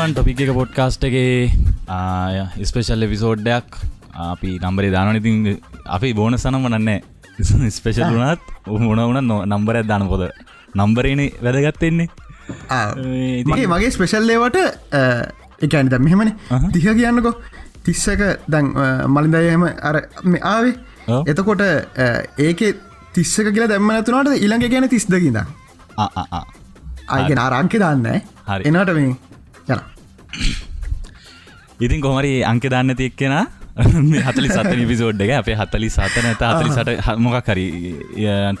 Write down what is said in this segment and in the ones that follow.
අයිබවන් topic එක podcast එකේ special එපිසෝඩ්ඩයක් අපි නම්බරේ දානනිතින් අපි බෝන සනම් වනන්නේ ස්පේශල් වනත් මොන වන නම්බරයක් දාන පොද. නම්බරේන වැදගත්තෙන්නේ මගේ ස්පෙශල්ලේවට එකන දැ මෙහෙමන. තිහ කියන්නකො තිස්සක දැන් මලින්දයම අර ආවේ. එතකොට ඒක තිස්සක කියලා දැම්ම නැතුනට ඉළඟ ගැන තිස්දකිද අයගෙන ආරංක දන්න එනට මේ ඉතින් කොමරි අංක දන්න තියක්කෙන හතලි සත විසෝඩ් එක අපේ හතලි සත නැත හතලි සට මොකක් හරි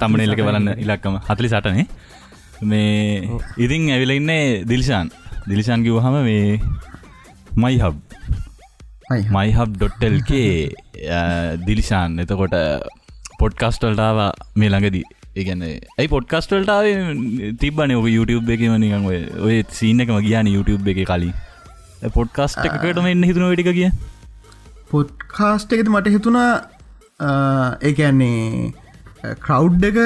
තමන එල්ලක බලන්න ඉලක්කම. හතලි සටනේ මේ ඉතින් ඇවිල ඉන්නේ දිල්ෂාන්. දිලිෂාන් කිවහම මේ මයි හබ් මයිහබ්.ල්කේ දිලිෂාන්. එතකොට පොඩ්කස්ටල්ටාව මේ ළඟදී. ඒගැන ඇයි පොඩ්කස්ටල්ටාව තිබන ඔක YouTube එක නිකන් ඔය සීන එකම ගියාන YouTube එක කලින් පොඩ්කාස්ට එකකටම එන්න හිතුන වැඩික කිය. පොඩ්කාස්ට එකති මට හිතුණා ඒඇන්නේ ක්‍රව් එක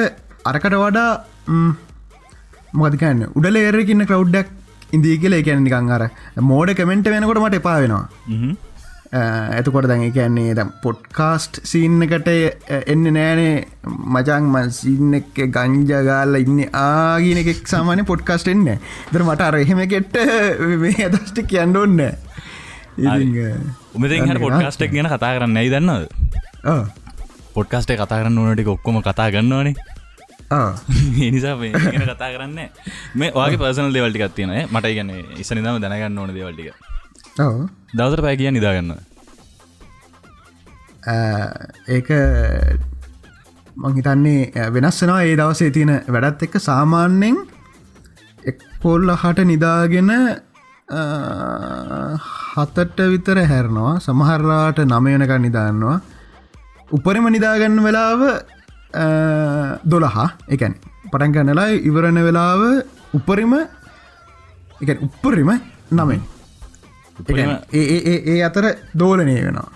අරකට වඩා මොදකන්න උඩල ඒරකින්න ක්‍රව්ඩක් ඉදී කියල එකැන නිකං අර මෝඩ කමෙන්ට වෙනකොට මට එපා වෙනවා ඇතකොට දැන් කියන්නේ දැ පොඩ්කාස්ට් සීන්න එකට එන්න නෑනේ. මචං මන් සින්න එක ගංජගාල්ල ඉන්න ආගීන එකෙක් සාමානය පොඩ්කාස්ට එන්න දර මට අර එහෙම කෙට්ට මේ අදස්ට කියන්න ඔන්න හට පොඩ්කාස්ටක් ගැන කතා කරන්න ඇයි දන්නද පොඩ්කාස්ටේ කතා කරන්න ඕනට ඔක්කොම කතා ගන්නවානේ ගැන කතා කරන්න මේ වගේ පසන දෙවල්ටිකත් තියෙන මට ගැන ඉසනිදම දැනගන්න ඕන දෙවල්ටික දවසර පෑ කිය නිදාගන්න ඒක මංහිතන්නේ වෙනස්සෙනවා ඒ දවසේ තියෙන වැඩත් එක්ක. සාමාන්‍යෙන් එක්පොල්ල හට නිදාගෙන හතට විතර හැරනවා. සමහරලාට නමයනක නිදාන්නවා උපරිම නිදාගන්න වෙලාව දොළහා. එකැන් පටන් ගන්නලා ඉවරණ වෙලාව උපරිම එක උපරිම නමෙන් ඒ අතර දෝලනය වෙනවා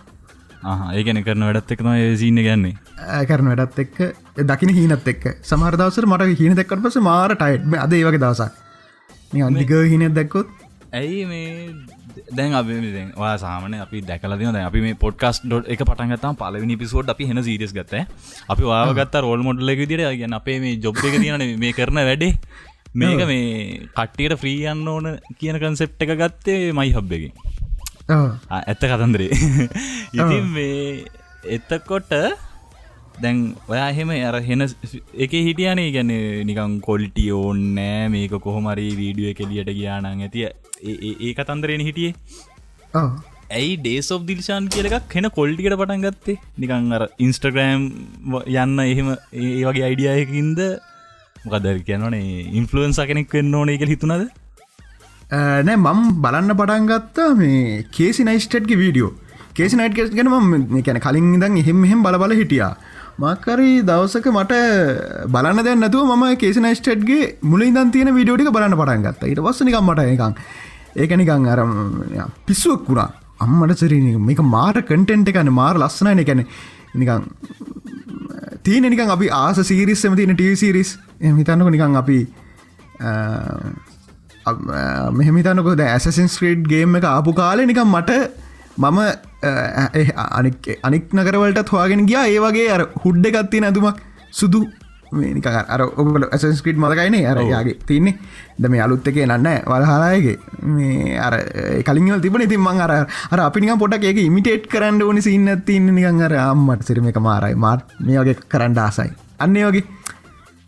ඒගැන කරන වැඩත් එක්න සිීන්න ගැන්නේ කරන වැඩත් එක්ක දකින හිනත් එක් සමහරදවසර මට හින දෙක්කට පස මාර ටයිට් අද ඒ වගේ දවසක්. අන්දික හින දැක්කොත්? ඇයි මේ දැන් අප වා සාමන අපි දැකලදින අපි මේ පොඩ්කස් ඩොට් එක පටන්ගතම පලවනි පිසෝඩ් අපි හෙන සිරිස් ගත්ත අපි වාගත් රෝල් මොඩ්ල එක දිට ගැන අපේ මේ ජොබ් එක තියන මේ කරන වැඩේ. මේක මේ කට්ටියට ෆ්‍රීයන්න ඕන කියන කන්සෙප් එක ගත්තේ මයි හබ්බකින් ඇත්ත කතන්දරේ ඉතින් මේ එත්තකොට දැන් ඔයා එහෙම අර හෙන එක හිටියනේ ගැන නිකං කොල්ටි ඕන්නෑ මේක කොහොමරි වීඩියෝ කෙලියට ගියානං ඇතිය ඒ කතන්දරෙන හිටියේ ඇයි ඩේසෝ් දිල්ශාන් කියලක් හෙන කොල්ටිකට පටන් ගත්තේ නිකං අර ඉන්ස්ටග්‍රෑම් යන්න එහෙම ඒ වගේ අයිඩියයකින්ද මොකදර කියනනේ ඉන්ෆලුවන්ස කෙනෙක් වෙන්න ඕන එක හිතුනද නෑ මම් බලන්න පටන් ගත්තා මේ කේසි නයිස්ටට්ගේ වීඩියෝ. කේසි නයිට් කෙස් ගෙන ම කැන කලින් ඉදන් එහෙම එහෙම බලබල හිටියා. මක්කරි දවසක මට බලන්න දැ නැතුව ම කේසි නයිස්ටට්ගේ මුල ඉදන් තියෙන වීඩියෝටික බලන්න පටන් ගත්ත. ඉට වස්සනිකම් මට එකක් ඒක නිකං අරම් පිස්සුවක් වුණා. අම්මට සරි මේක මාට කටෙන්ට් එකන මාර ලස්සනන එකැන නිකං තියෙන නිකන් අපි ආස සීරිස්සම තියෙන ටසිරිස් හිතන්නක නිකං අපි මෙහමිතනකොද ඇසසින් ස්ක්‍රීඩ් ගේම් එක ආපු කාලෙ නිකම් මට මම අනික් අනික් නකරවලට හවාගෙන ගියා. ඒ වගේ අර හුඩ්ඩ එකත්තිය නැතුමක් සුදු. මේනික අර ඔබල ඇසස්ක්‍රීට් මතකයිනේ අරයාගේ තින්නේ ද මේ අලුත් එකේ නන්න වලහලායගේ මේ අර කලින්වල තිබන ඉතින් මං අර අර අපි පොටක් ඒක ඉමිටේට් කරන්න ඕනි සින්න තින්න නිකන් අර අම්මට සිරම එක මාරයි. මාත් මේ වගේ කරන්න ආසයි. අන්නේ වගේ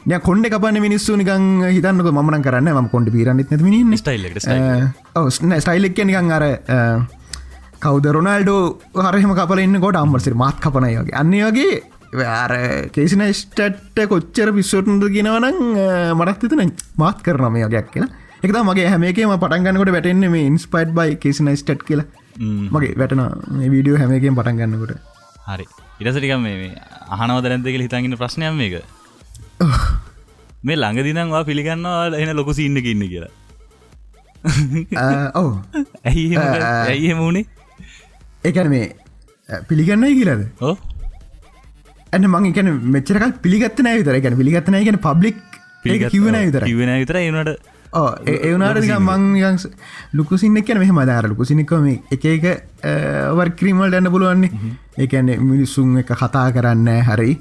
ය කොඩ කපන මිනිස්සු නිකන් හිතන්නක මන කරන්න ම කොඩ පිරන්නෙත් නැති ස්ටයිල් ස්ටයිල්ක් නිකන් අර කවද රොනල්ඩෝ හරහෙම කපල ඉන්න කොට අම්මසිර මාත් කපනය වගේ. අන්නේ වගේ අර කේසින ස්ටට්ට කොච්චර පිස්සොටන්ද කියෙනවනං මටත් තිතන මාත් කරන මේ වගේයක් කියලා. එකත මගේ හැමේකම පටන්ගන්නකොට වැටෙන්නේ මේ ඉන්ස්පයිට් බයි කේසින ස්ටට් කියලා. මගේ වැටන වීඩියෝ හැමේකෙන් පටන්ගන්නකොට හරි. ඉරසටිකම් මේ අහනවද නැන්දක හිතන්ගෙන ප්‍රශ්නයම් මේක මේ ළඟදිනවා පිළිගන්නවා එන ලොකු සින්න ඉන්න කියලා. ඔව. ඇයි ඇයි මුණේ එකන මේ පිළිගන්නයි කියලද? ඕ ඇන්න මං එකන මෙචරකල් පිළිගත්තන විතර ගැන පිළිගත්තන ගැන පබ්ලික් කිවන විතර කිවෙන විතර එනට ඒවනාට මං ලුකුසින්න කියන මෙහම දාර ලුකුසිනිකම එක එක වර්ක්‍රීමල් ඩන්න පුළුවන්නේ. ඒකන්නේ මිනිස්සුන් එක කතා කරන්න හරි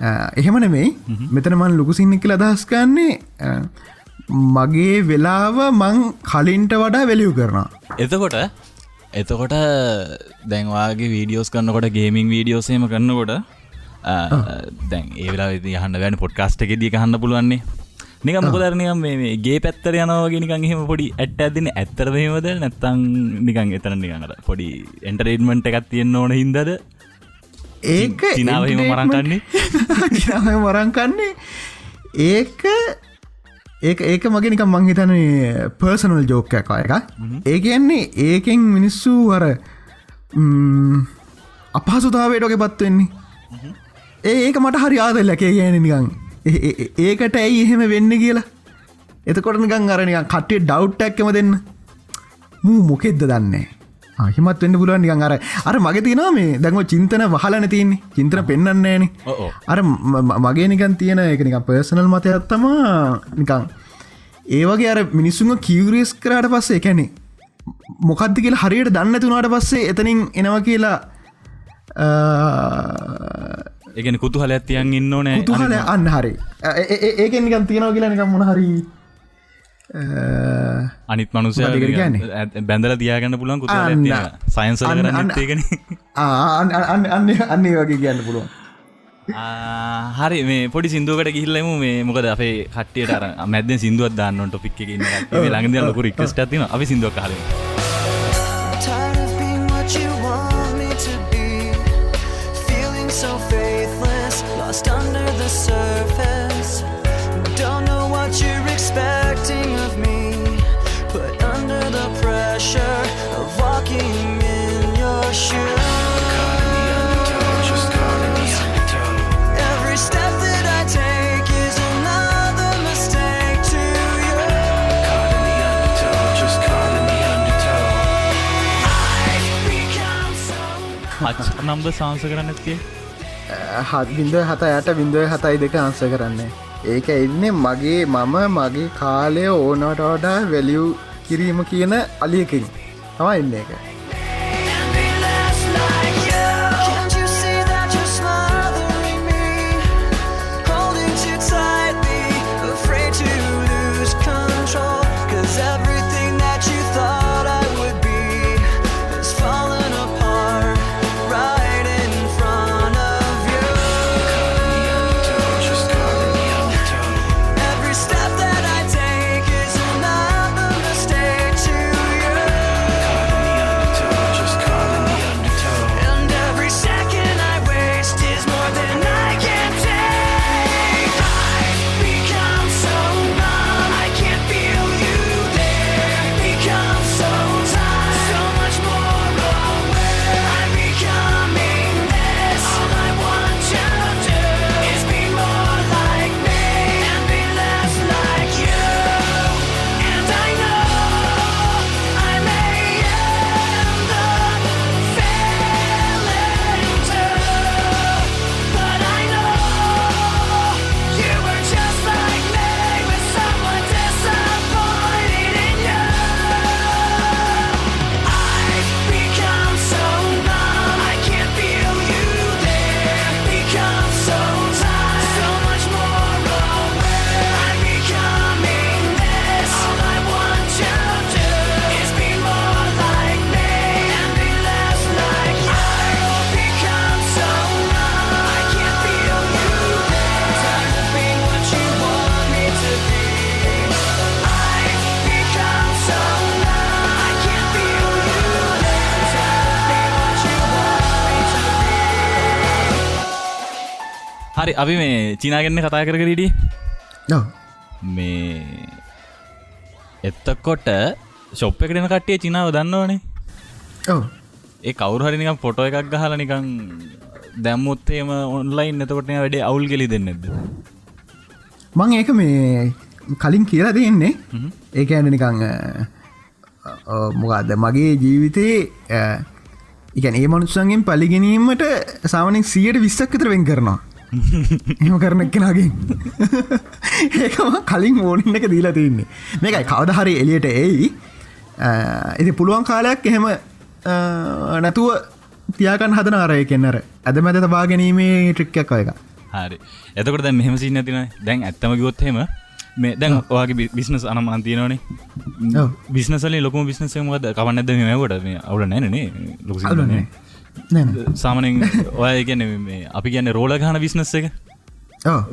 එහෙම නෙමෙයි. මෙතන මන් ලුකුසින්න කියල අදහස් කන්නේ මගේ වෙලාව මං කලින්ට වඩා වෙලියු කරනවා. එතකොට එතකොට දැන්වාගේ වීඩියෝස් කරන්නකොට ගේමින් වීඩියෝසේම කරන්නකොට දැන් ඒලා යහන්න වැන පොඩ්කාස්ට එක දී හන්න පුළුවන්නේ නික මොකදරනයම් මේ ගේ පැත්තර යනවාගෙනකන් එහෙම පොඩි ඇට් ඇතින ඇත්තරමේමද නැත්තං නිකන් එතන නිකඟට පොඩි එන්ටරේඩ්මන්ට් එකත් තියෙන්න්න ඕන හින්දද ඒක චිනාවහම මරංකන්නේ මරංකන්නේ ඒක ඒක ඒක මගේ නිකම් මංහිතන පර්සනල් ජෝකයක් එක ඒ කියන්නේ ඒකෙන් මිනිස්සු වර අපහසුතාවයටක පත්වෙන්නේ ඒ ඒක මට හරි ආදල්ල එකේ කියන නිකං ඒකට ඇයි එහෙම වෙන්න කියලා. එතකොට නිකන් අරනිකන් කටේ ඩව්ට්ටැක්කම දෙන්න. මූ මොකෙද්ද දන්නේ හිමත් වෙන්න පුළුවන් නිකන් අර අර මගේ තිනවා මේ දැන්ව චින්තන වහලන තියන්නේ. චින්තන පෙන්න්නන්නේන අර මගේ නිකන් තියෙන එක නික පර්සනල් මතයත්තම නිකං ඒවගේ අර මිනිස්සුම කිවරිස් කරාට පස්සේ එකැනෙ මොකක්ද කියලා හරියට දන්න තුනාට පස්සේ එතනින් එනවා කියලා එකන කුතුහල ඇතියන් ඉන්න ඕන තුහල අන්න හරි. ඒකෙන් නිකන් තියෙනව කියලා නිකම් මොන හරි අනිත් මනුසය බැඳල තියාගන්න පුළන් කුතු සයින්ස ගෙන අන්න අන්නේ. වගේ කියන්න පුළුවන්. හරි. මේ පොඩි සිින්දුවකට ගිහිල්ලම මේ මොකද අපේ කට්ටියට අර මැද සිින්දුවත් දාන්න ටොපික් එක ළඟද ලොකු රික්ස්ට තින අපි සිින්දුව කාලේ නම්බ සංස කරන්න ඇතිය හත් බින්දුව හත යට බින්දුව හතයි දෙක අන්ස කරන්න. ඒක එන්නේ මගේ මම මගේ කාලය ඕනට වඩා වැලියව් කිරීම කියන අලියකින්. තම එන්න එක අපි මේ චිනාගන්න කතා කර කරීඩි මේ එත්තකොට ශොප් එකටන කට්ටිය චිනාව දන්නවනේ. ඒ කවුරු හරිනිකම් පොටෝ එකක් ගහල නිකං දැම්මුත්තේම ඔන්ලයින් එතකොටන වැඩේ අවුල් ගෙලි දෙන්නද? මං ඒක මේ කලින් කියලා දෙන්නේ. ඒක ඇන නිකං මොකක්ද මගේ ජීවිතයේ එකන් ඒ මනුස්සන්ගෙන් පලිගැනීමට සාමනෙක් සියට විස්සක් විතර වෙන් කරනවා එම කරන එක්කෙනගේ. ඒකම කලින් ඕනින්න එක දීලා තියන්නේ. මේකයි කවදහරි එලියට එයි. ඉති පුළුවන් කාලයක් එහෙම නැතුව තියාකන් හදන අරය කෙන්නර ඇද මැද තබා ගැනීමේ ට්‍රික්කක් එක හරි. එතකට දැ මෙහම සින්න තින දැන් ඇත්තම ගොත්හෙම මේ දැන් ඔයාගේ බිස්නස් අනමාන් තියනවනේ. බිස්නසල ලොකම බිස්නසමද කවන්නද මේවට මේ අවුල නැනේ ලොක සාමනෙන් ඔය ගැන මේ අපි ගැන්න රෝල ගහන බිස්නස් එක?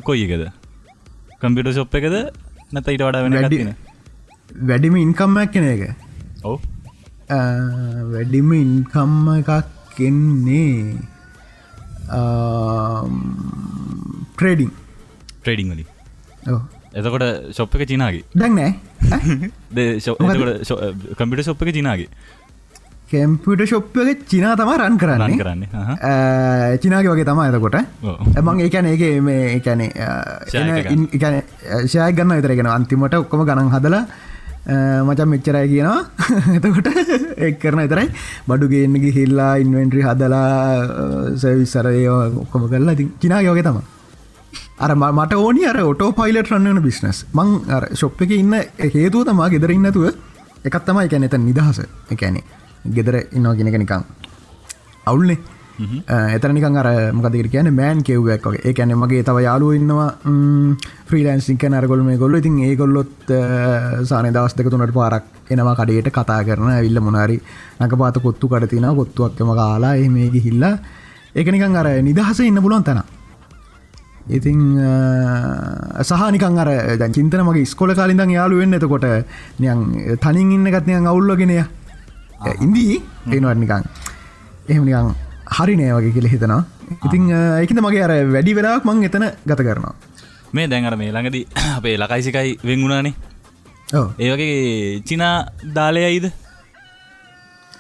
කොයි එකද? කම්පිට ශොප් එකද? නැත ඊට වඩා වෙන වැඩි වැඩිම ඉන්කම්මක් කෙන එක. ඔව. වැඩිම ඉන්කම්ම එකක් කෙන්නේ ට්‍රේඩිං ට්‍රේඩිං වලි එතකොට ශොප් එක චිනාගේ. දැන්නෑ කම්පිට ශොප් එක චිනාගේ කැම්පිට ශොප්පක චිනා තම රන් කරන්න. කරන්න. චිනාගේ වගේ තමා එතකොට. ඇමං ඒකැන ඒක මේ එකැනේ ශය ගන්න. විතරගෙන අන්තිමට ඔක්කොම ගණන් හදලා මචන් මෙච්චරයි කියනවා. එතකොට එක් කරන එතරයි බඩු ගේන්නගේ හිල්ලා ඉන්වෙන්ට්‍රි හදලා සවිස්සරය ඔක්කොම කරලා. චිනාගේ වගේ තම අර මට ඕනි අර ඔටෝ පයිලට රන්නන බිස්නස් මං ශොප් එක ඉන්න හේතුව තමා ගෙදරන්නතුව එකත් තමයි එකැන එත නිදහස. එකැනේ ගෙදර ඉන්නවා කෙනෙක නිකං අවුල්නේ. එතරනිකන් අර මොකදර කියන මෑන් කෙව්වක් වගේ. ඒ ඇන මගේ තව යාලුව ඉන්නවා ෆ්‍රීලන්සික නරගොල මේ ගොල්ල ඉතින් ඒ ගොල්ලොත් සාන දවස් දෙක තුනට පාරක් එනවා කඩේට කතා කරන විල්ල මොනාරි නක පාත කොත්තු කටතින කොත්තුවක්කම කාලා මේ ගිහිල්ලා ඒකනිකන් අර නිදහස ඉන්න පුලුවන් තැන ඉතිං සහනිකන් අර චින්තන මගේ ස්කොල කාලින්දන් යාලු වෙන්න එතකොට නියන් තනින් ඉන්න ගත්නයන් අවුල්ලගෙනය ඉන්දී ඒනවටනිකං එහෙමනිකං හරි නෑ වගේ කියල හිතනවා. ඉතිං එකත මගේ අර වැඩි වෙලාක් මං එතන ගත කරනවා. මේ දැන්अර මේ ළඟදී අපේ ලකයිසිකයි වෙංගුණානේ ඒවගේ චිනා දාලයයිද?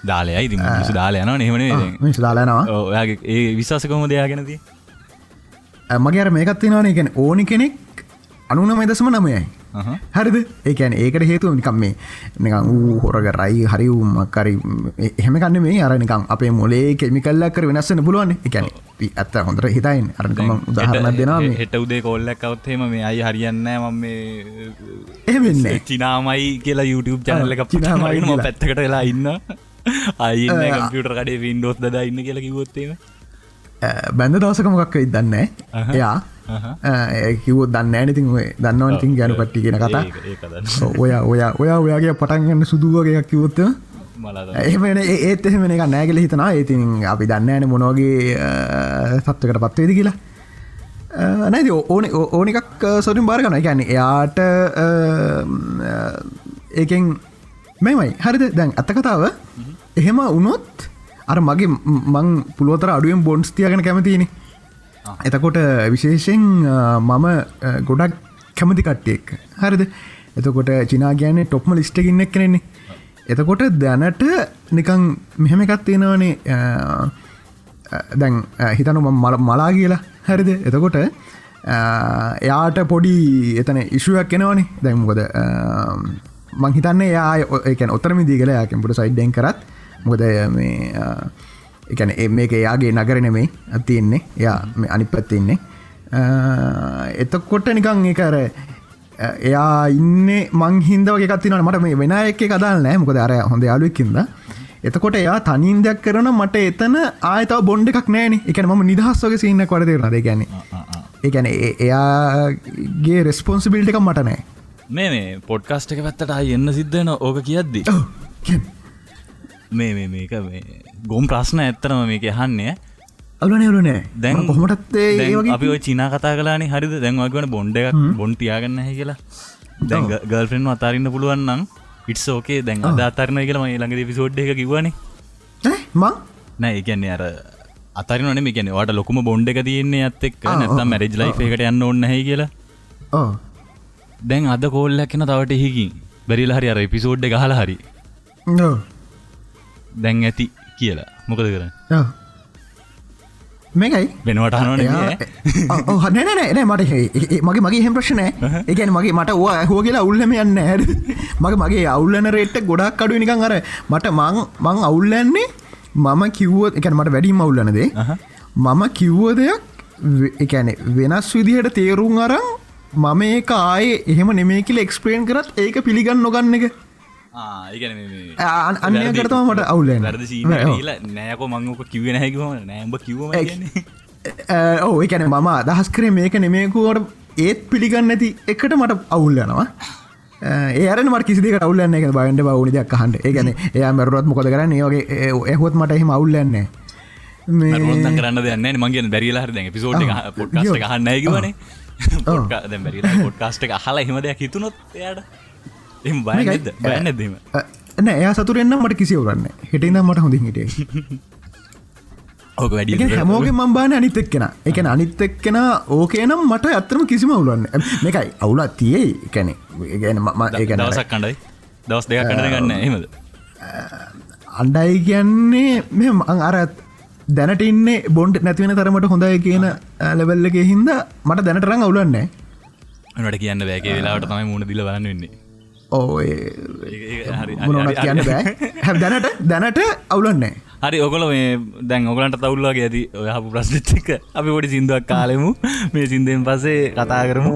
දාලයයි ති මිසු දාල යන නෙමන දාලනවා ඔයාගේ ඒ විශවාසකොම දෙයාගෙනදී මගේ අර මේකත් වෙනවාන එකන ඕනි කෙනෙක් අනුනමයි දසම නමයයි හරිද? ඒකැන ඒකට හේතුව නිකම් මේ නිකං වූ හොරග රයි හරි වුමක්කරි එහෙම කන්න මේ අරනිකම් අපේ මොලේ කෙමිකල්ලක් කර වෙනස්සන්න පුළුවන් එකැන ඇත්ත හොඳර හිතයින් අරකම උදාහරණක් දෙනවා හෙට උදේ කොල්ලක් අවත්හෙම මේ අයි හරියන්න මම මේ එහෙමන්න චිනාමයි කියලා YouTube චනල්ල එක චිනාමයිම පැත්තකට වෙලා ඉන්න. අයි කම්පියුටර් කඩේ වින්ඩෝස් දදා ඉන්න කියලා කිවොත්තේම බැඳ දවසකමොකක් වෙයි දන්න එයා කිව දන්න ඇනතින් ඔය දන්නවනතින් ගැනු පට්ටි කියෙන කතා. ඔය ඔය ඔය ඔයාගේ පටන්ගන්න සුදුවගේයක් කිවොත්ත එහමන ඒත් එහෙමන එක නෑගල හිතනා ඒතින් අපි දන්න ඇන මොනෝගේ සත්වකට පත්වේද කියලා. නැති ඕන ඕන එකක් සොරින් බාරගන ගැන එයාට ඒකෙන් මෙමයි හරිද? දැන් අත්ත කතාව. එහෙම උනොත් අර මගේ මං පුළුවතර අඩුවෙන් බොන්ස් තියගෙන කැමතිනේ එතකොට විශේෂෙන් මම ගොඩක් කැමති කට්ටියෙක්. හරිද? එතකොට චිනා ගෑන ටොප්ම ලිස්ටකින්නෙක් කෙනෙන්නේ එතකොට දැනට නිකං මෙහෙම එකත් තියෙනවනේ. දැන් හිතනු මල මලා කියලා. හැරිද? එතකොට එයාට පොඩි එතන ඉශුවක් කෙනවනේ දැන්මකොද මං හිතන්නේ යා එකන ඔත්තරම දී කලා යාකෙන්පුට සයිඩ්ඩෙන් කරත්. මොකද මේ එකන මේක එයාගේ නගර නෙමෙයි අතියෙන්නේ එයා අනි පැත්තින්නේ එතකොට නිකං එකර එයා ඉන්න මංහින්දවගේ කත්තිනට මට මේ වෙන එක කදාල් නෑ මොකද අර හොඳ යාලුවක්කින්ද එතකොට එයා තනින් දෙයක් කරන මට එතන ආයතාව බොන්්ඩ එකක් නෑන එක ම නිදහස්වගේ සින්න කොරදේ රද ගැන ඒැන එයාගේ රෙස්පොන්සිබිල්ට එකක් මට නෑ මේ මේ පොඩ්කාස්ට එක පැත්තට එන්න සිද්ධන ඕක කියද්දි මේ මේක මේ ගොම් ප්‍රශ්න ඇත්තරම මේක හන්නේ අලනවලනෑ දැන් කොහොමටත්තේ අපි චිනා කතා කලානේ හරිද? දැන්වාගවන බොන්්ඩ එකක් බොන්් තියාගන්න හැ කියලා. දැන් ගල්ෆෙන් අතාරන්න පුළුවන්නම් ඉටස් ෝකේ දැන් අද අතරන කියලම ළඟද පිසෝඩ් එක කිවන්නේ මං? නෑ එකන්නේ අර අතරන මේ කියන වට ලොකුම බොන්්ඩ එක තියන්නේ ඇත් එක් නැතම් මැරජ් ලයි් එකට යන්න ඔන්න හැ කියලා. දැන් අද කෝල්ලක් කියෙන තවට හිකින් බැරිල හරි අර පිසෝඩ්ඩ ගහල හරි දැන් ඇති කියලා. මොකද කරන්න? මේකයි? වෙනවට හනන නෑ මට මගේ මගේ හෙම ප්‍රශ්නය එකන මගේ මට ඕ හෝ කියලා අවුල්ලම යන්න හැ මගේ මගේ අවුල්ලන රේට්ට ගොඩක් අඩු නිකං අර. මට මං මං අවුල්ලන්නේ මම කිව්ව එක මට වැඩිම අවුල්ලනදේ මම කිව්ව දෙයක් එකැනෙ වෙනස් විදිහට තේරුම් අරන් මම ඒ ආය එහෙම නෙමේ කියල එක්ස්ප්‍රේන් කරත් ඒක පිළිගන්න නොගන්න එක අන්න කරතම මට අවුල නෑකො මංක කිව නැකිවම නෑම්බ කිවම ඕ එකැන මම අදහස් කරේ මේක නෙමේකුවට ඒත් පිළිගන්න ඇති එකට මට අවුල්ලනවා ඒරන මට කිසික අවුල්ලන්න එක බයින්ට බවුනි දෙයක් හන්ට ඒගැන එයා මැරුවත් මොකද කරන්න? ඒගේ එහොත් මට එහෙම අවුල්ලන්නේ කරන්න දෙන්න මගේ බැරිලා හර පිසෝට් පොට්ට හන්න කිවනේ බැරි පොට්කාස්ට හලා හිම දෙයක් හිතුනොත් එයාට එම බයද බයන්නදීම නෑ එයා සතුරෙන්න්න මට කිසිවරන්න හිටිනම් මට හොඳින් හිටේ ඕක වැඩි හැමෝගේ මම්බාන අනිත් එක්කෙන. එක අනිත් එක්කෙන ඕකේනම් මට ඇත්තරම කිසිම අවුලන්න මේකයි අවුලත් තියේ කැනෙ ගැන ම ඒ දවසක් කණ්ඩයි. දවස් දෙක කඩන ගන්න එහෙමද? අන්ඩයි කියන්නේ මෙ අරත් දැනට ඉන්නේ බොන්ඩ් නැතිවෙන තරමට හොඳයි කියන ලෙවල්ලක හින්ද මට දැනටරං අවුලන්නේ නට කියන්න බෑගේ වෙලාට තමයි මුණ දිල වන්න වෙන්නේ ඕ කියන්න බෑ. හැ දැනට දැනට අවුලන්නේ හරි ඔකොල මේ දැන් ඔගලන්ට තවුල්ලගේ ඇති ඔයහපු ප්‍රශ්නච්චික අපි පොඩි සිින්දුවක් කාලෙමු. මේ සිින්දෙන් පසේ කතා කරමු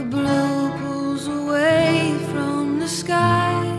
the blue pulls away from the sky.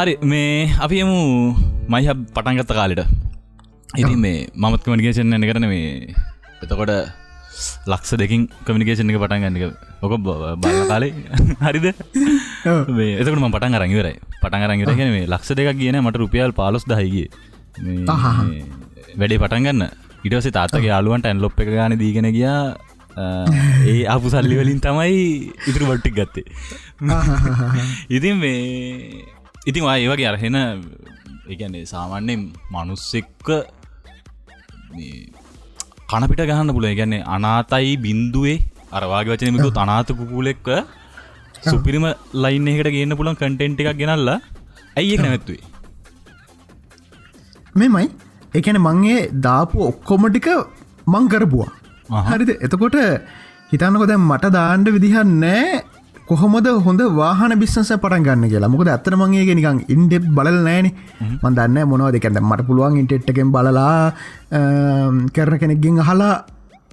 හරි මේ අපියමු මයිහ පටන්ගත්ත කාලෙට. ඉති මේ මමත් කමනිකේෂන් ඇන කරන මේ එතකොට ලක්ෂ දෙකින් කමිනිකේෂන් එක පටන් ගන්නක ඔක බල කාලේ. හරිද? එතකට ම පටන් අරංගවරයි පටන් අරංගර ගැන මේ ලක්ෂ දෙක කියන මට රුපියල් පාලොස් දහිගේ වැඩේ පටන් ගන්න. ඉටවසේ තාත්තක යාලුවන්ට ඇන් ලොප් එක ගන දීගෙන ගියා. ඒ අපපු සල්ලි වලින් තමයි ඉතුරු බට්ටික් ගත්තේ. ඉතින් මේ ඉතින් ඒ වගේ අරහෙන එකන්නේ සාමාන්‍යෙන් මනුස්සෙක්ක කනපිට ගහන්න පුල ගැන්නේ අනාතයි බින්දුවේ අරවාගේ වචනමිකු තනාත කුකුලෙක්ක සුපිරිම ලයින් එකට ගන්න පුළන් කටෙන්ට් එකක් ගෙනල්ලා ඇයි එක නැත්තුවේ මෙමයි එකන මංගේ දාපු ඔක්කොමටික මං කරපුවා. හරිද? එතකොට හිතන්නකො දැන් මට දාණ්ඩ විදිහන්නෑ කොහොමද හොඳ වාහන බිස්සස පටන් ගන්න කියලා? මොකද ඇත්තන මගේ නිකං ඉන්ඩෙප් බල නෑන මන් දන්න මොනව දෙකැද මට පුළුවන් ඉන්ටෙට්ටකෙන් බලලා කරන කෙනෙක්ගෙන් අහලා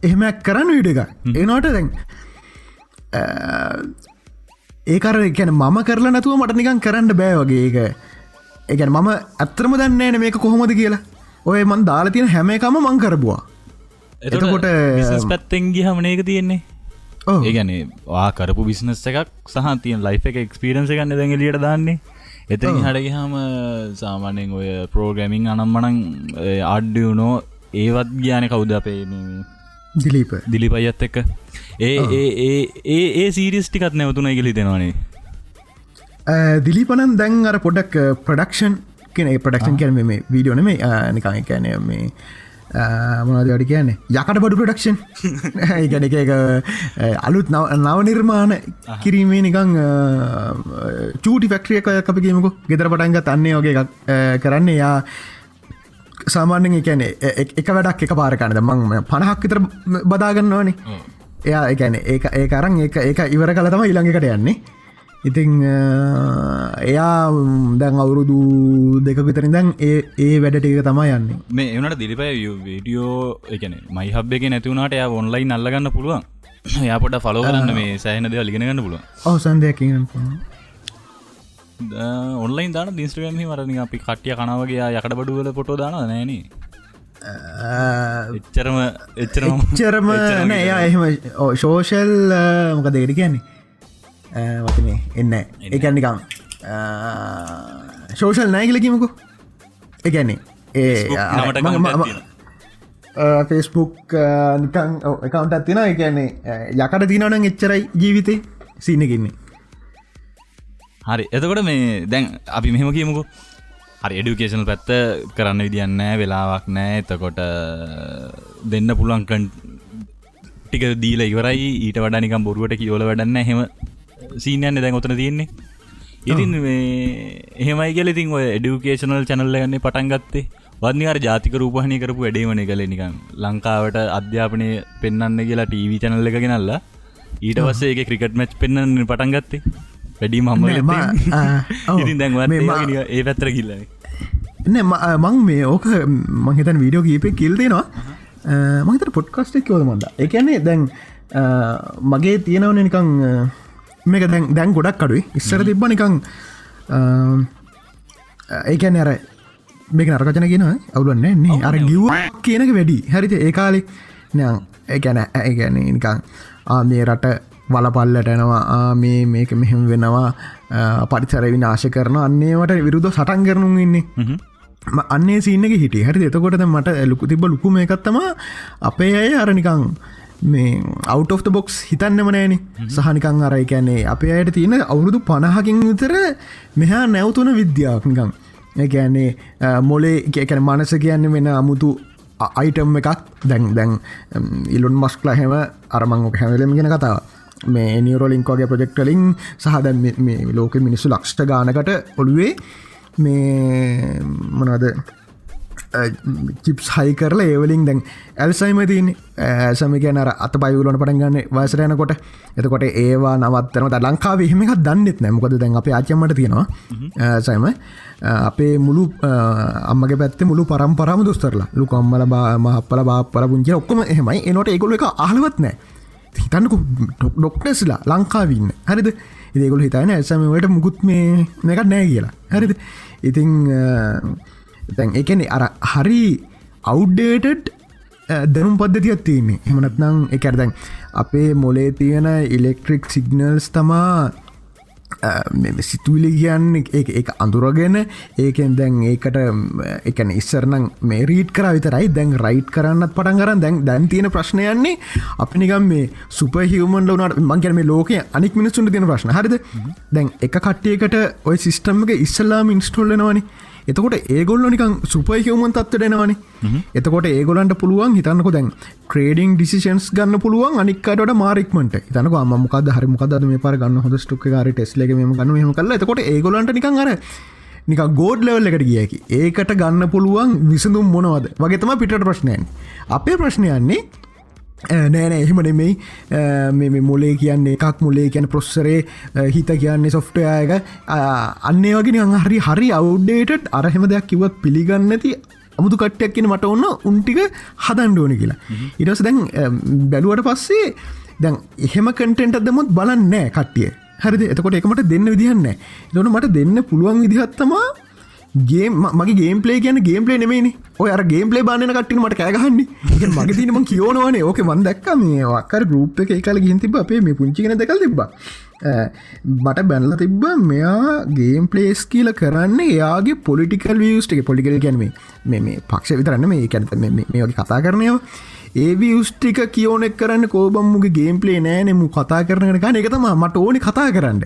එහෙමයක් කරන්න විඩ එක ඒනෝට දැන් ඒකර එකැන මම කරලා නැතුව මට නිකන් කරන්න බෑ වගේ එක එකැන මම ඇත්තරම දන්නේන මේක කොහොමද කියලා. ඔය මන් දාලා තියෙන හැම එකම මං කරබවා එතකොට පැත්තෙන් ගිහමන ඒක තියෙන්නේ ඒගැන වා කරපු බිස්නස් එකක් සහ තියන් ලයි් එක එක්ස්පිරන්ස ගන්න දැඟ ලියට දන්නේ. එතන හටගහම සාමානෙන් ඔය පෝග්‍රමිං අනම්මනං අඩ්ඩියුනෝ ඒවත් ග්‍යාන කවුද අපේ දිලීප දිලිපයිත් එක්ක. ඒ ඒ ඒ ඒ සීරිස්ටිකත් නැවතුන ඉගලි දෙෙනවානේ දිලිපනන් දැන් අර පොඩක් ප්‍රඩක්ෂන් කෙන ප්‍රඩක්ෂන් කියන මේ වීඩියෝන මේ නිකාය කෑනය මේ මොනද වැඩි කියන්නේ? යකට බඩු ප්‍රඩක්ෂන් ගැන එක එක අලුත් නව නිර්මාණ කිරීමේ නිකං චූටි ෆක්ට්‍රියක අපිගේමකු ගෙදර පටන්ග තන්නේ එකක් කරන්න. යා සාමාන්‍යෙන් එකැන එක වැඩක් එක පාරකන්නද මං පණහක් විතර බදාගන්න ඕනේ එයා එකැන ඒ ඒ අරන් ඒ ඒක ඉවර කළ තම ඉළඟකට යන්නේ ඉතිං එයා දැන් අවුරුදු දෙක විතරින් දැන් ඒ වැඩටික තමයි යන්නේ. මේ එවනට දිරිපය වීඩියෝ එකන මයි හබ් එක නැතිවුණට එයා ඔන්ලයින් අල්ලගන්න පුළුවන්. යාපොට ෆලෝ කරන්න මේ සෑහන දෙ ලිගෙනගන්න පුළුව අවසන්දයක ඔන්ලයින් දාන දිස්ට්‍රගම මරනි අපි කටිය කනාවගේ යකට බඩුවල පොටෝ දාන නෑන එච්චරම එච්චරම චරම නෑ එහෙම ශෝෂල් මොක දෙකට කියන්නේ වතනේ එන්න. එකනිකම් ශෝෂල් නෑගලකිමකු එකන්නේ ඒ ෆෙස්බුක් නිකං එකකවන්ට ඇතින එකන්නේ යකට තිනවන එච්චරයි ජීවිතේ සිීනකින්නේ හරි. එතකොට මේ දැන් අපි මෙහෙම කියමුකු. හරි එඩිකේෂනල් පැත්ත කරන්න විදින්න වෙලාවක් නෑ එතකොට දෙන්න පුළුවන්කන් ටික දීල ඉවරයි. ඊට වඩනිකම් බොරුවට කියෝල වැඩන්න හෙම සීනයන්න දැන් ඔතන තියෙන්නේ. ඉතින් එහෙමයි කියල ඉතින් ඔය එඩිකේෂනල් චැනල්ල ගන්නේ පටන් ගත්තේ. වන්නිකාර ජාතික රූපහණය කරපු වැඩේවන කළ නිකන් ලංකාවට අධ්‍යාපනය පෙන්න්න කියලා ටීවි චැනල්ල එක ගෙනල්ලා ඊට පස්සේ එක ක්‍රිකට් මච් පෙන්න්න පටන් ගත්තේ. වැඩි මම ඉතින් දැන් ඒ පැත්තර කිල්ලන මං මේ ඕක මහිතන් වීඩියෝ කීපය කිල්දෙනවා මහිතර පොඩ්කස්ටෙක් කෝද මන්ද? එකන්නේ දැන් මගේ තියෙනවන නිකං මේක දැන් දැන් ගොඩක් අඩුයි. ඉස්සර තිබ්බ නිකං ඒකැන අර මේක නරකචන කියෙන අවුලන්නේ න්නේ අර ගිව් කියනක වැඩි. හරිත ඒකාලෙ නයන් ඒකැන ඒගැන නිකං මේ රට වලපල්ලට එනවා මේ මේක මෙහෙම වෙනවා පරිසර විනාශ කරන අන්නේවට විරුද්ධ සටන් කරනු ඉන්නේ. අන්නේ සිීනක හිටිය. හරි එතකොටද මට ලොකු තිබ ලුකුම එකත්තම අපේ අය අරනිකං මේ අවට් of බොක්ස් හිතන්නම නෑන සහනිකං අරයි කැන්නේ අපේ අයට තියෙන අවුරුදු පණහකින් විතර මෙහා නැවතුන විද්‍යාවක් නිකං එකන්නේ මොලේ එකැන මනස කියන්න වෙන අමුතු අයිටම් එකක්. දැන් දැන් ඉලුන් මස්ක්ල හැම අරමං හැවලම ගෙන කතාව. මේ නියරෝලින්කෝගේ ප්‍රජෙක්ටලින් සහද ලෝක මිනිස්සු ලක්ෂ්ට ගානකට ඔළුවේ මේ මොනවද චිප්ස් හයි කරලා ඒවලින් දැන් ඇල්සයිම තින් ඇසම කියනර අත පයිවලන පටන්ගන්න වසරයනකොට එතකොට ඒවා නවත්තන ලංකාව එහෙමක් දන්නෙත් නෑමකොද දැන් අප ආචමට තියෙනවා සයිම අපේ මුළු අම්මගේ පැත්ත මුළු පරම්පරම දුස්තරලා ලුකම්මල මහපල බාපල පුංචි ඔක්කොම එහෙමයි. එනොට ඒගොල එක අහලවත් නෑ. හිතන්නක ඩොක්ටස්ලා ලංකාවන්න හරිද? ඉදගොල හිතන ඇසමට මුකුත් මේ නැකත් නෑ කියලා. හරිද? ඉතිං දැන් එකන අර හරි අවුඩ්ඩේටඩ් දැනුම් පද්ධතියක් තියන්නේ. එමනත්නම් එකරදැන් අපේ මොලේ තියෙන ඉලෙක්ට්‍රික් සිගනල්ස් තමා සිතුවිලි කියන්න එක අඳුරගෙන ඒකෙන් දැන් ඒකට එකන ඉස්සරනම් මේ රීට් කර විතරයි. දැන් රයිට් කරන්නත් පටන් කරන්න දැන් දැන් තියෙන ප්‍රශ්නයන්නේ අපි නිකම් මේ සුපහිවමන් ලවනට මංකැන මේ ලෝක අනික් මිනිස්සුන්ට තියෙන ප්‍රශ්න. හරිද? දැන් එක කට්ටියකට ඔය සිිස්ටම්ක ඉස්සල්ලාම ඉන්ස්ටෝල්ලනවානි එතකොට ඒගොල්ල නිකං සුපයහවමන් තත්වටෙනවනේ එතකොට ඒගොලන්ට පුළුවන් හිතන්නක දැන් ක්‍රේඩිං ඩිසිෂන්ස් ගන්න පුළුවන් අනික්කට මාරික්මට තනක මොකද හරි මොකද මේ පර ගන්න හොද ස්ටුක් කාර ටෙස්ලක ම ගන්න ම කල එතකොට ඒගොලන්ට නිකන් අර නික ගෝඩ් ලෙවල් එකට ගියකි ඒකට ගන්න පුළුවන් විසඳුම් මොනවද? වගේතම පිට ප්‍රශ්නයන් අපේ ප්‍රශ්නයන්නේ නෑනෑ එහෙම නෙමෙයි. මෙ මුලේ කියන්නේ එකක් මුලේ කියන ප්‍රොස්සරේ හිත කියන්නේ සොෆ්ටයක අන්නේ වගෙන හරි හරි අවු්ඩේට අරහෙම දෙයක් කිවත් පිළිගන්නති අමුතු කට්ටයක් කියන මට ඔන්න උන්ටික හදන්ඩෝනි කියලා. ඉටස දැන් බැලුවට පස්සේ දැන් එහෙම කටෙන්ට දෙමුත් බලන්නෑ කට්ටිය. හරිද? එතකොට එකමට දෙන්න විදිහන්න දොන මට දෙන්න පුළුවන් විදිහත්තමා ගේ මගේ ගේම්පලේ කියන ගේම්පලේ නෙමේනි ඔය අර ගේම්පලේ බානන කට්ටින මට කෑගහන්නේ මගේ තිනම කියෝනවානේ ඕක මන් දැක්ක මේ වක්කර ගරුප් එක එකල ගින් තිබ අපේ මේ පුංචිගෙන දෙකල් තිබ මට බැනල තිබ්බ මෙයා ගේම් පලේස් කියල කරන්න එයාගේ පොලිටිකල් වියස්ට එක පොලිකල් ගැනීම මේ පක්ෂ විතරන්න මේ කැනත මේ වගේ කතා කරනයවා ඒ වියස්ටික කියෝනෙක් කරන්න කෝබම්මුගේ ගේම්පලේ නෑනෙමු කතා කරන එක එකතම මට ඕනි කතා කරන්න.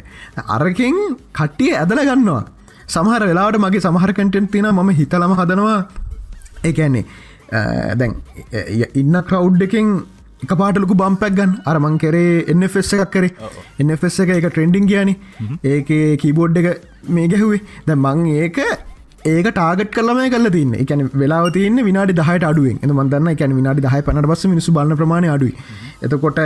අරකෙන් කට්ටිය ඇදල ගන්නවා. සමහර වෙලාට මගේ සමහර කටෙන්ට් තින ම හිතලම හදනවා. ඒඇන්නේ දැන් ඉන්න ක්‍රව් එකෙන් එක පාටලකු බම්පැක් ගන් අරමං කරේ එන්නෆෙස්ස එකක් කරේ. එන්නෆෙස්ස එක එක ට්‍රෙන්ඩිං ගයානි. ඒක කීබෝඩ් එක මේ ගැහුවේ. ද මං ඒක ඒක ටාගට කලම කල තින්න. එකන වෙලා තියන්න විනාඩි දහයට අඩුවෙන්. එ මන්දන්න එකැන විනාඩි දහය පනට බස මිනිසු බලන්න ප්‍රමාණය අඩුයි. එතකොට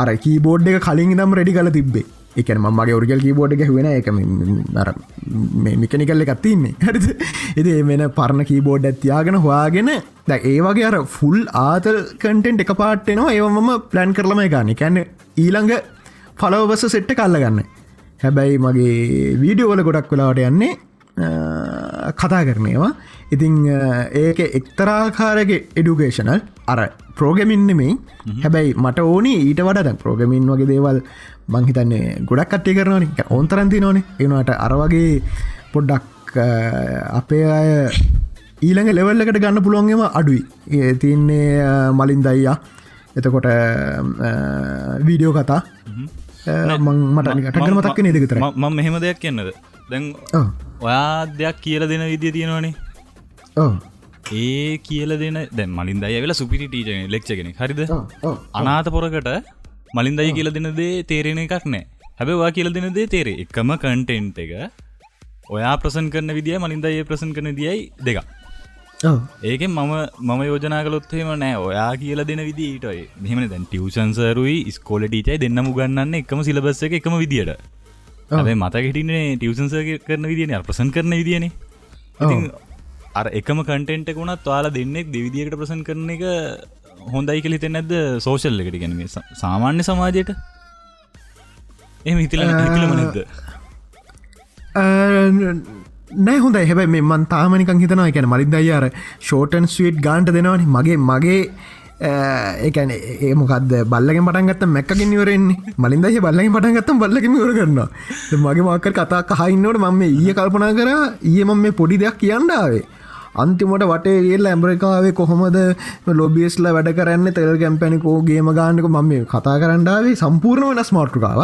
අර කීබෝඩ් එක කලින් දම් රෙඩි කල තිබ්බේ එකන මගේ ඔරිගල් කීබෝඩ් එක වෙන එක මිකනිකල්ල එකත්තින්නේ හරිද? එති වෙන පරණ කීබෝඩ් ඇත්තියාගෙන හවාගෙන ද ඒ වගේ අර ෆුල් ආතල් කටෙන්ට් එක පාට්ටෙනවා ඒවමම ප්ලෑන් කරලම ගන්න. කැන්න ඊළඟ ෆලවබස සෙට්ට කල්ලගන්න හැබැයි මගේ වීඩියෝවල ගොඩක් වෙලාට යන්නේ කතා කරනයවා ඉතිං ඒක එක්තරාකාරගේ එඩුකේෂනල් අර ප්‍රෝගමින්නෙමයි හැබැයි මට ඕනි ඊට වඩ ප්‍රෝගමින් වගේ දේවල් මංහිතන්නේ ගොඩක් කට්ටේ කරනවන. ඕන්තරන්ති නොන එනට අරවගේ පොඩ්ඩක් අපේ අය ඊළඟ ලෙවල්ලකට ගන්න පුළුවන්ගේම අඩුයි. තියන්නේ මලින් දයියා. එතකොට වීඩියෝ කතා. මට මතක් නේද විතර ම මෙහෙම දෙයක් කියන්නද? දැන් ඔයා දෙයක් කියල දෙන විදිිය තියෙනවානේ ඒ කියල දෙන දැ මලින් දය වෙලා සුපිටි ටීජන ලෙක්ෂගෙන හරිද? අනාත පොරකට මලින් දයි කියල දෙන දේ තේරෙන එකක් නෑ. හැබවා කියල දෙන දේ තේරේ එකම කන්ටෙන්ට් එක ඔයා ප්‍රසන් කරන විදිිය මලින් දයි ප්‍රසන් කරන දියයි දෙක ඒක මම මම යෝජනා කලොත්හෙම නෑ. ඔයා කියල දෙන විදිීටයි මෙහම දැන් ටියවසන්සරුයි ස්කෝල ටීචයි දෙන්නම ගන්නන්න එකම සිලබස්ස එක එකම විදිට ඇේ මතකටින්නේ ටියවසන්ස කරන විදින ප්‍රසන් කරන විදින අර එකම කටෙන්ට වුණත් වාලා දෙන්නෙක් දෙවිදිකට ප්‍රසන් කරන එක හොඳයි කල හිතෙන් නැද්ද සෝෂල් එකට? ගැනීම සාමාන්‍ය සමාජයට? එම හිතිල හිතිලම නැද්ද? නෑ හොඳ හැබයි මෙමන් තාමනිකන් හිතනවා එකැන මලින් අයි අර ෂෝටන් ස්වීට් ගාන්ට දෙනවනි. මගේ මගේ ඒකන ඒ මොකද බල්ලගෙන් පටන්ගත්ත මැක්කින්වරෙන්නේ මලින් දහ බල්ලගින් පටන්ගත්තම් බල්ලකින් වර කරන්න මගේ මක්කර කතා කහයින්නවට මම ඊය කල්පනා කර ඒ මම මේ පොඩි දෙයක් කියන්නාවේ අන්තිමට වටේ ඒල් ඇම්රිකාවේ කොහොමද ලොබියස්ල වැඩ කරන්න තෙල් කැම්පැනිකෝ ගේම ගානක මම මේ කතා කරන්නාවේ සම්පූර්ණ වෙනස් මාර්ටුකාව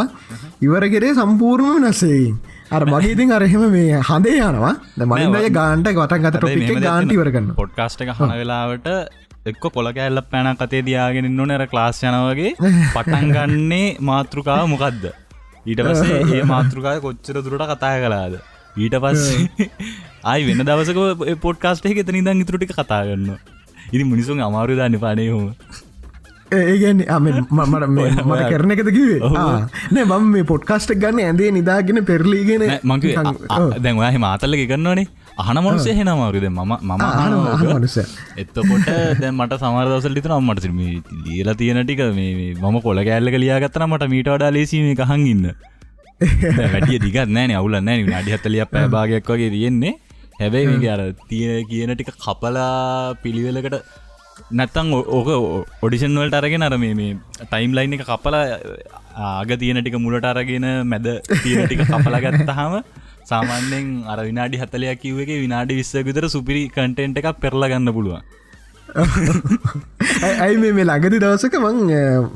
ඉවරගෙරේ සම්පූර්ණ වෙනස්සේයි අර මගේතින් අරහෙම මේ හඳේ යනවා. මලින්දය ගාන්ට වටන් ගත ගාන්ටිවරගන්න පොඩ්කාස්ට හන වෙලාවට එක්ක කොල කෑල්ල පැන කතේ දයාගෙන නොනැර ක්ලාස් යනවගේ පටන් ගන්නේ මාතෘකාව මොකක්ද ඊට පසේ ඒ මාතෘකාය කොච්චර දුරට කතා කලාද ඊට පස්සේ ආයි වෙන දවසක පොඩ්කාස්ට එක එතන ඉදන් ඉතුරටික කතා කරන්න ඉදි මිනිසුන් අමාරු දාන්න පානය හොම ඒගැන්න මට කරන එකද කිවේ නෑ මම මේ පොඩ්කාස්ට ගන්න ඇදේ නිදාගෙන පෙරලීගෙන මගේ දැන් ඔයා මාතල්ල කරන්නවනේ අහන මනුසේ හෙන අමාරුද මම මම මනුස එත්තකොට දැ මට සමරදසල් ලිතන අම්මට ලියලා තියෙන ටික මේ මම කොල කෑල්ල ලියාගත්තන මට මීට වඩා ලේසීම කහඟන්න වැඩිය දිගත් නෑන අවුල නෑ අඩිහත්තලිය පැබාගයක් වගේ තියෙන්නේ. හැබැයි මේ අර තියෙන කියන ටික කපලා පිළිවෙලකට නැත්තං ඕක ඔඩිෂන් වලට අරගෙන අර මේ ටයිම් ලයින් එක කපලා ආග තියෙන ටික මුලට අරගෙන මැද තියෙන ටික කපලා ගත්තහම සාමාන්‍යෙන් අර විනාඩි හතලයක් කිව්ව විනාඩි විස්ස විතර සුපිරි කටෙන්ට් එකක් පෙරලා ගන්න පුළුවන් ඇයි මේ ළඟදි දවසක මං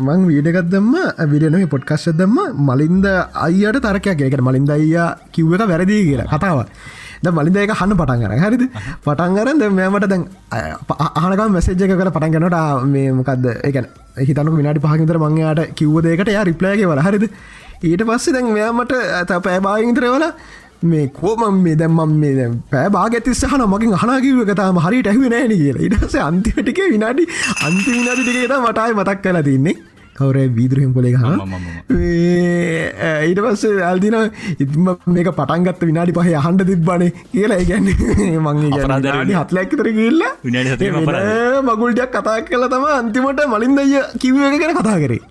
මං වීඩගත් දම්ම විඩන පොඩ්කශ්‍ය දම්ම. මලින්ද අයියට තරකයක් ඒකට මලින්ද අයියා කිව්ව එක වැරදිී කියලා කතාව. ද මලින්ද එක හන්න පටන් කර හරිද? පටන්ගරන් ද මෙමට දැන් ආනකම් මැසේජ්ජක කර පටන් ගනට මේ මොකක්ද එකන හිතනක විනාඩි පහකිතර මංයාට කිව්වදේකට ය රිප්ලයගේ වල. හරිද? ඊට පස්සේ දැන් මෙයාමට ඇත පෑබාගින්තරවල මේ කෝම මේ දැම්මම් මේ පෑ බාගතිස්සහන මකින් හනකිව කතාම හරිට ඇහුව නෑන කියලා. ඉටස අන්තිමටික විනාඩි අන්ති විනාඩි ටිකේට මටයි මතක් කලා තින්නේ. කවර වීදුරහෙම් කොලේ හ ඊට පස්ස ඇල්දින ඉතිම මේක පටන්ගත් විනාඩි පහ හන්ඩ තිබ්බනේ කියලා. ඉගැන්න මංගේ හත්ලැක්තර කියල්ලා මගුල්ඩයක් කතා කල තම අන්තිමට මලින් දය කිව්ව ගැන කතා කරේ.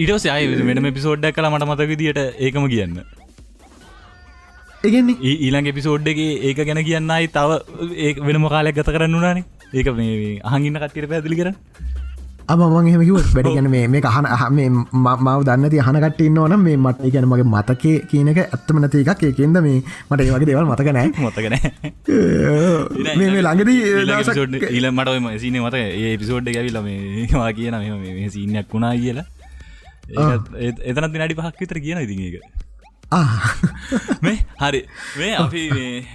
ඊට සය වෙනම පිසෝඩ්ඩක් කලා මට මතක දිට ඒකම කියන්න ඒගන්නේ ඊළඟ එපිසෝඩ්ඩගේ ඒක ගැන කියන්නයි තව ඒ වෙනම කාලයක් ගත කරන්න වනානේ ඒක මේ අහගින්න කට්ටියට පැදිලි කර අමන් එහෙමකිව වැඩ ගැන මේ අහන මේ මව දන්න හනකට ඉන්නවන මේ මට ගැන මගේ මතකේ කියනක ඇත්තම නැති එකක්. ඒකෙන්ද මේ මට ඒ වගේ දේවල් මතකනෑ මතකන මේ ළඟදී ඊල මට සින මත ඒ පිසෝඩ් ඇවිල්ල මේවා කියන මේ සිීනයක් වුණා කියලා. එතනත් දිනඩි පහක් විතර කියන ඉතින් ඒක මේ හරි. මේ අපි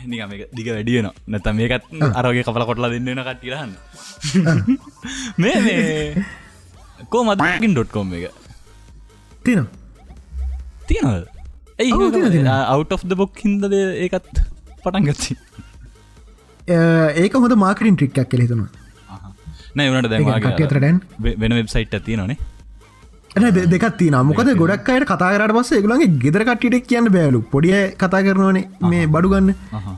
නිකම දිග වැඩියන නැතම් මේකත් අරගේ කපල කොටලා දෙන්නන කට්ටිරහන්න මේ මේ කෝ මදකින් ඩොට්කොම් එක? තින තියනද ඇයි අවට් of ද බොක් හින්දද ඒකත් පටන් ගච්චි ඒක හොඳ මාකටින් ට්‍රික්ක් කෙලෙතුන නෑ වනට දැන් වෙන වෙබ්සයිට් ඇති නේ දෙකත් තින මොකද ගොඩක් අයට කතාරට පස්ස ගුලන්ගේ ගෙදර කටිට කියන්න බෑලු පොඩිය කතා කරනවනේ මේ බඩුගන්න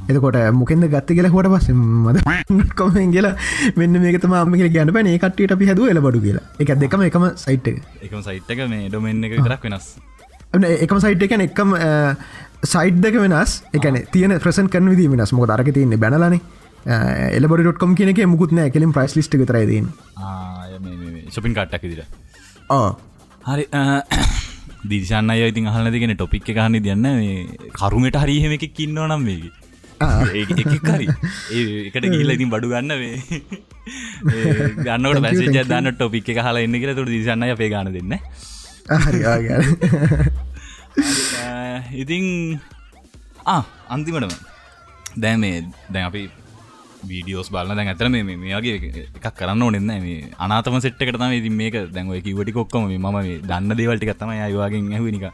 එතකොට මොකෙන්ද ගත්ත කියලා හොට පස්ස මද කොමෙන් කියලා මෙන්න මේකතම අම්ම කියල ගැන පැන කට්ටියට අපි හැදුව එල බඩු කියලා. එක දෙකම එකම සයිට් එකම සයිට් එක මේ ඩොමෙන් එක විතරක් වෙනස්. එකම සයිට් එකන එකම සයිට් දෙක වෙනස්. එකන තියන ප්‍රසන් කන විදි වෙනස්. මොක දරක තියන්නේ බැනලනේ. එලබොඩටොම් කියන එක මුකුත් නෑ. කෙලින් ප්‍රයිස් ලිස්ට තරයිදන්න ශපින් කට්ටක් දිර ඕ හරි දිශන්න අය ඉතින් අහල දෙගෙන ටොපික් එකහන්න දන්න කරුමට හරිහෙම එකක් ඉන්න නම් මේක. හරි. ඒකට ගිල්ල ඉතින් බඩු ගන්න වේ ගන්නට පැසේජ දන්න ටොපික් එක හලා එන්න කියල. තුට දිසන්න අපේ ගන දෙන්න ඉතින් අන්තිමටම. දැ මේ දැන් අපි වීඩියෝස් බලන්න දැන් ඇතර මේ මේගේ එකක් කරන්න ඕනෙන්න මේ අනාතම සෙට්කට තම ඉති මේක දැන්ව කිවට කොක්කොම ම දන්න දේවල්ටි තම අයවාගෙන් ඇහනික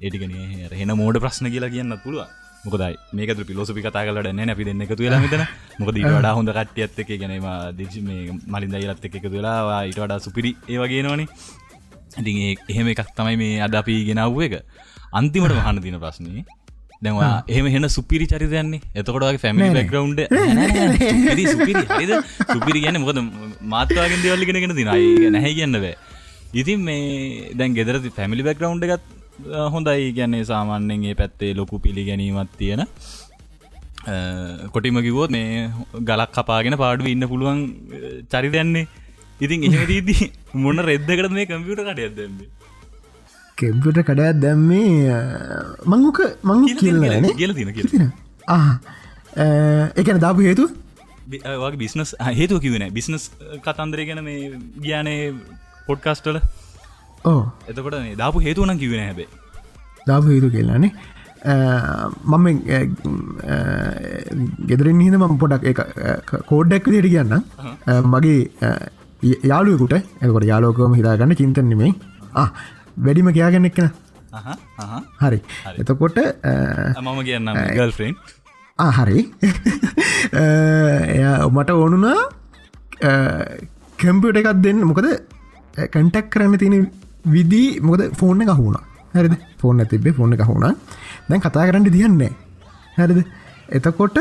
ඒටිකන හෙන මෝඩ ප්‍රශ්න කියලා කියන්න පුළුව මොකදයි මේක පිලොසපි කතා කලට න අපි දෙන්න එකතු වෙලා මෙතන. මොකද වඩා හොඳ කට්ටියත් එක ගැනීම දිශ මේ මලින්ද ඉලත් එක එකතු වෙලා ඊට වඩා සුපිරි ඒවගේ නොනේ ඉතින් එහෙම එකක් තමයි මේ අද අපි ගෙනව්ව එක. අන්තිමට වහන්න දින ප්‍රශ්නය දැවා එහම හෙන සුපිරි චරිතයන්නේ එතකොටගේ ෆැමිලි බැග්‍රවන්් සුපිරි ගැන මොකද? මාත්වාගෙන් දෙවල්ලිගෙනගෙන දිනයි නැහැ කියන්න බෑ. ඉතින් මේ දැන් ගෙදරති ෆැමිලි බැග්‍රවන්් එකත් හොඳයි. ගැන්නේ සාමාන්‍යෙන්ගේ පැත්තේ ලොකු පිළිගැනීමත් තියෙන. කොටිම කිවෝත් මේ ගලක් කපාගෙන පාඩු ඉන්න පුළුවන් චරිතයන්නේ ඉතින් එහෙදීදී මොන්න රෙද්දකට මේ කම්පියට කට කෙම්පිට කඩයක් දැම්මේ මංගුක මං කියන්න කියල එකන දාපු හේතු වගේ බිස්නස් හේතුව කිවෙන බිස්නස් කතන්දරය ගැන මේ ග්‍යානය පොඩ්කාස්ටල ඕ එතකොට දාපු හේතුවනම් කිවෙන හැබේ දාපු හේතු කියලානේ මම ගෙදරින් හිද මම පොඩක් කෝඩ්ඩැක් දිට කියන්න මගේ යාලුවකුට එකට යාලෝකම හිතාගන්න චින්තන් නෙමේ වැඩිම කියයාගන්න එක්න හරි. එතකොට මම කියන්න ගල්ෆරෙන්් හරි. එය මට ඕනුනා කැම්පියට එකක් දෙන්න. මොකද කැන්ටක් කරන්න තියෙන විදී මොකද ෆෝර්න එක හුණ හැරිද? ෆෝර්න තිබේ ෆෝර්න එක හුණ දැන් කතා කරන්න දියන්නේ හැරිද? එතකොට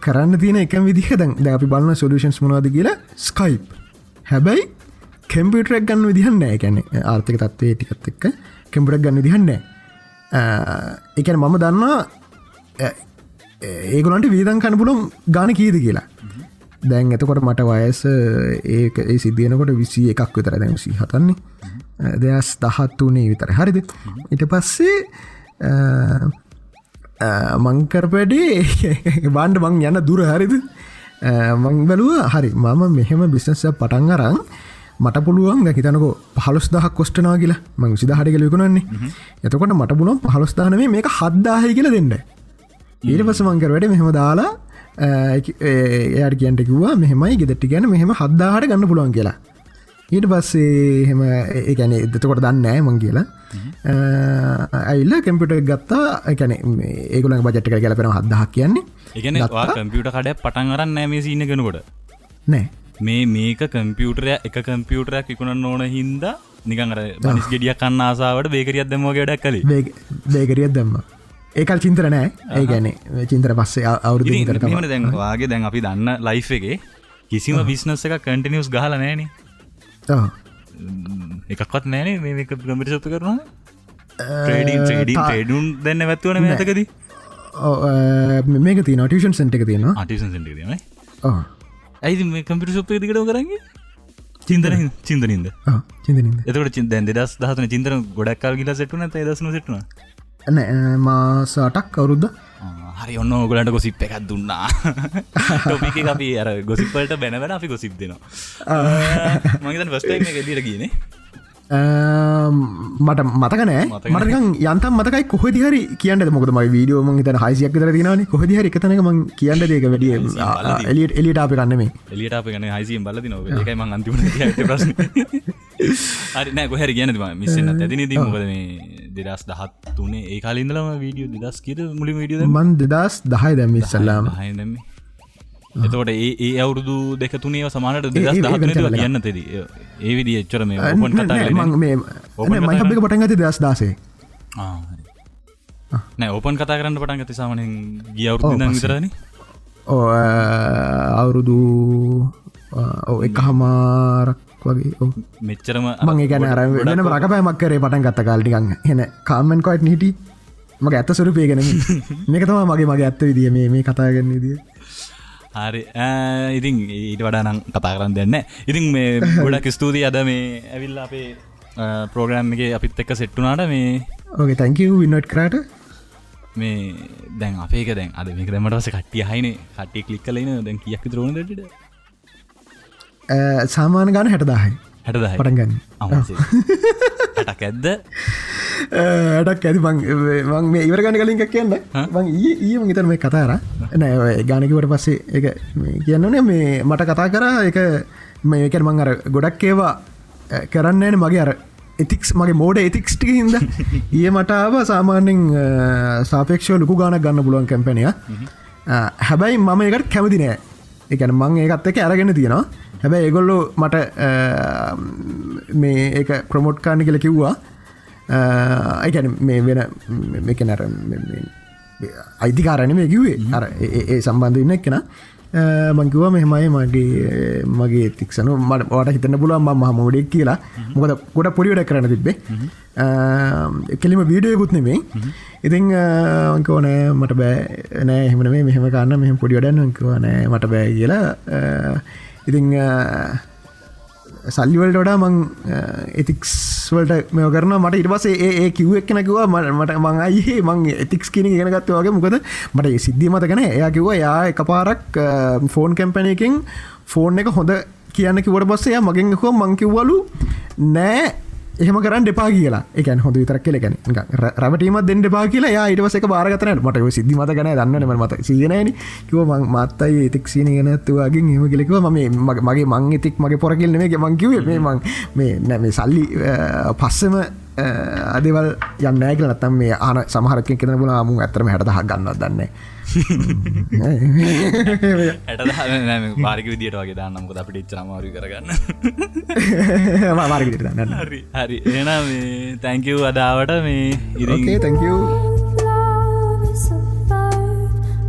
කරන්න තියෙන එක විදිහ දැන් අපි බලන්න සොලූෂන්ස් මොනවාද කියලා? ස්කයිප් හැබැයි කෙම්පියටරක් ගන්න විදිහන්න එකැන ආර්ථක තත්වය ටිකත් එක්ක කෙම්පරක් ගන්න විදිහන්න එකන මම දන්නවා ඒගොලන්ට වීදන් කන්න පුලුම් ගාන කීද කියලා. දැන් එතකොට මට වයස ඒක ඒ සිද්ධියනකොට විසි එකක් විතර දැන් සි හතන්නේ. දෙයස් දහත් වනේ විතර හරිද? ඉට පස්සේ මංකරපඩේ බාන්ඩ මං යන්න දුර. හරිද? මං බැලුව හරි මම මෙහෙම බිස්නස පටන් අරං මට පුළුවන් හිතනක පහලොස් දහ කොස්ටනා කියලා. මං සිදහට කලෙකුණන්නේ එතකොට මට පුලුවන් පහලොස්ථානම මේක හද්දාහය කියල දෙන්න. ඊට පස මංකරවට මෙහෙම දාලා එයට කියන්ට කිවවා මෙහෙමයි ගෙදට්ටි ගැන මෙහෙම හද්දාහට ගන්න පුළුවන් කියලා. ඊට පස්සේ හෙම ඒැන එදතකොට දන්නෑ මං කියලා. ඇල්ල කැම්පිට ගත්තා. එකැන ඒගුල බජට්ක කලපෙන හදහක් කියන්නේ. කම්පියට කඩ පටන් අරන්න නෑ මේ සින්න කෙනකොට නෑ මේ මේක කම්පියුටරය එක කම්පියුටරයක් විකුණන්න ඕන හින්දා නිකංර බනිස් ගෙඩිය කන්න ආසාාවට බේකරියත් දෙම ගඩක් කලේ බේකරියත් දම්ම. ඒකල් චින්තර නෑ. ඒ ගැන චින්තර පස්සේ අවුරුදු ම දැන් වාගේ දැන් අපි දන්න ලයිෆ් එක කිසිම විශ්නස එක කටිනියස් ගහල නෑන. එකක්වත් නෑනේ මේ කරනවා ට්‍රේඩින් ට්‍රේඩින් ට්‍රේඩුන් දෙන්න වැත්වන මේතකද මේක තින ටියෂන් සෙන්ට එක තියෙනවා. අටිසන් සෙන්ට න ඇයි මේ කම්පිට සොප්ප දිකට කරන්නේ? චින්තන චින්තනින්ද චින්තනින්ද එතකට චින් දැන් දෙදස් දහතන චින්තන ගොඩක්කල් ගිල සෙටුන දසන සෙටුන මාසාටක් කවරුද්ද හරි ඔන්න ඔගලට ගොසිප් එකක් දුන්නා. ටොපික අපි අර ගොසිපල්ට බැනවැන අපි ගොසිප් දෙනවා. මගතන් වස්ට එක දිර කියන මට මතකනෑ මටකන් යන්තම් මතකයි කොහදි හරි කියන්න මොකද ම වීඩියෝ ම තන හයිසියක් තර තිනන කොහදි හරි එකතනක ම කියන්න දෙක වැඩිය එලියට එලිට අප කන්නමේ එලියට අප ගන හයිසිම් බල න එකයි ම අන්තිම ප්‍රශ්න. හරි නෑ කොහැර කියන මිස්සන්න ඇතින දී මොකද මේ දෙදස් දහත් තුනේ ඒ කාලින්දලම වීඩියෝ දෙදස් කියට මුලි විඩිය මන් දෙදස් දහයි දැම ඉස්සල්ලාම. හදම එතකොට ඒ අවුරුදු දෙක තුනේ සමානට දෙදස් දහතුනට කියන්න තෙද. ඒ විදි එච්චර මේ ඔපන් කතා මේ මයිහබික පටන් ඇති දස් දාසේ නෑ ඕපන් කතා කරන්න පටන් ඇති සාමනෙන් ගිය අවුරුදු විතරන. ඕ අවුරුදු එක හමාරක් වගේ මෙච්චරම මගේ ගැන අර වෙන රකපෑමක් කරේ පටන් ගත්ත කාල්ටිකන්න හෙන කාමෙන් කොයිට් නිටි. මගේ ඇත්ත සුරපයගෙන මේක තම මගේ මගේ ඇත්ත විදිිය මේ කතාගන්න දිය හරි. ඉතින් ඊට වඩා නම් කතා කරන්න දෙන්න ඉතින් මේ ගොඩක් ස්තුතියි අද මේ ඇවිල්ල අපේ පෝග්‍රෑම් එක අපිත් එක්ක සෙට්ටුනාට මේ ඕක තැංක වින්නට් කරට මේ දැන් අපේක දැන් අද මේක දැමටවස කට්ටිය හයින කට්ටිය කලික් කලන දැන් කියක් තරන ට සාමාන ගාන හැටදාහයි හැටද පටන් ගන්න. හටක් ඇද්ද? ඇටක් ඇති මං මේ ඉවර ගන්න කලින් එකක් කියන්න. මං ඒ මගේතර මේ කතාර නෑ ගානකිවට පස්සේ එක කියන්නනේ මේ මට කතා කරා. එක මේක මං අර ගොඩක් ඒවා කරන්නන මගේ අර එතික්ස් මගේ මෝඩ එතික්ස්ටික හිද ඒ මටාව සාමාන්‍යෙන් සාපේක්ෂෝ ලොකු ගානක් ගන්න පුළුවන් කැම්පනය හැබැයි මම එකට කැමති නෑ. එකන මං ඒකත් එක අරගෙන තියෙනවා හැබැයි ඒගොල්ලු මට මේ ඒක ප්‍රමෝට්කාන්න කියල කිව්වා. අයිකැන මේ වෙන මේක නැර අයිතිකාරණ මේ කිවේ අර ඒ සම්බන්ධ ඉන්න එක්කෙන. මංකිව මෙහෙමයි මගේ මගේ තික්ෂන මට වට හිතන්න පුළුවන් ම මහමෝඩෙක් කියලා. මොකද ගොඩ පොඩිවට කරන තිබ්බේ. කෙලිම වීඩියකුත් නෙමේ ඉතිං අංකෝනෑ මට බෑ. නෑ එහෙමන මේ මෙහෙම කාන්න මෙහම පොඩිවඩන්න කිවනෑ මට බෑ කියලා ඉතිං සල්ලිවලට වඩා මං එතික්ස්වලට මෙ කරන මට ඉටවසේ ඒ කිව්වක් කෙනකිවා මට මං අයිඒ මං එතික්ස් කියන ගෙනගත්ත වගේ. මොකද මට සිද්ධිය මත ගැන එයා කිව්වා යා එක පාරක් ෆෝන් කැම්පැනයකින් ෆෝන් එක හොඳ කියන්න කිවට පස්සේ මගෙන් හෝ මංකිව්වලු නෑ එහෙම කරන්න දෙපා කියලා. එකන් හොඳ විතරක් කියලකැන රවටීම දෙන්න පා කියලා යා ඉටවසක බාරගතන මට සිද්ධි මත ගැන දන්නන මත සීනන කිව මං මත්තයි එතික්ෂීන ගැනත්තුවාගේ එම කෙලෙකව ම මගේ මං ඉතික් මගේ පොරකිල් නෙේ මංකිවේ මේ මං මේ නැම සල්ලි පස්සම අදවල් යන්නෑ කියල නත්තම් මේ ආන සමහරකින් කෙන බල මුන් ඇතරම හැටදහ ගන්න දන්නේ ඇට පාරික විදිට වගේ දන්නමකො අපිට ඉච්චනමාරු කරගන්න. මාර්ගට දන්න. හරි එන මේ තැංකව් අදාවට මේ ඉරගේ තැංක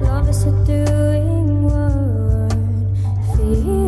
Love is a doing word. Feel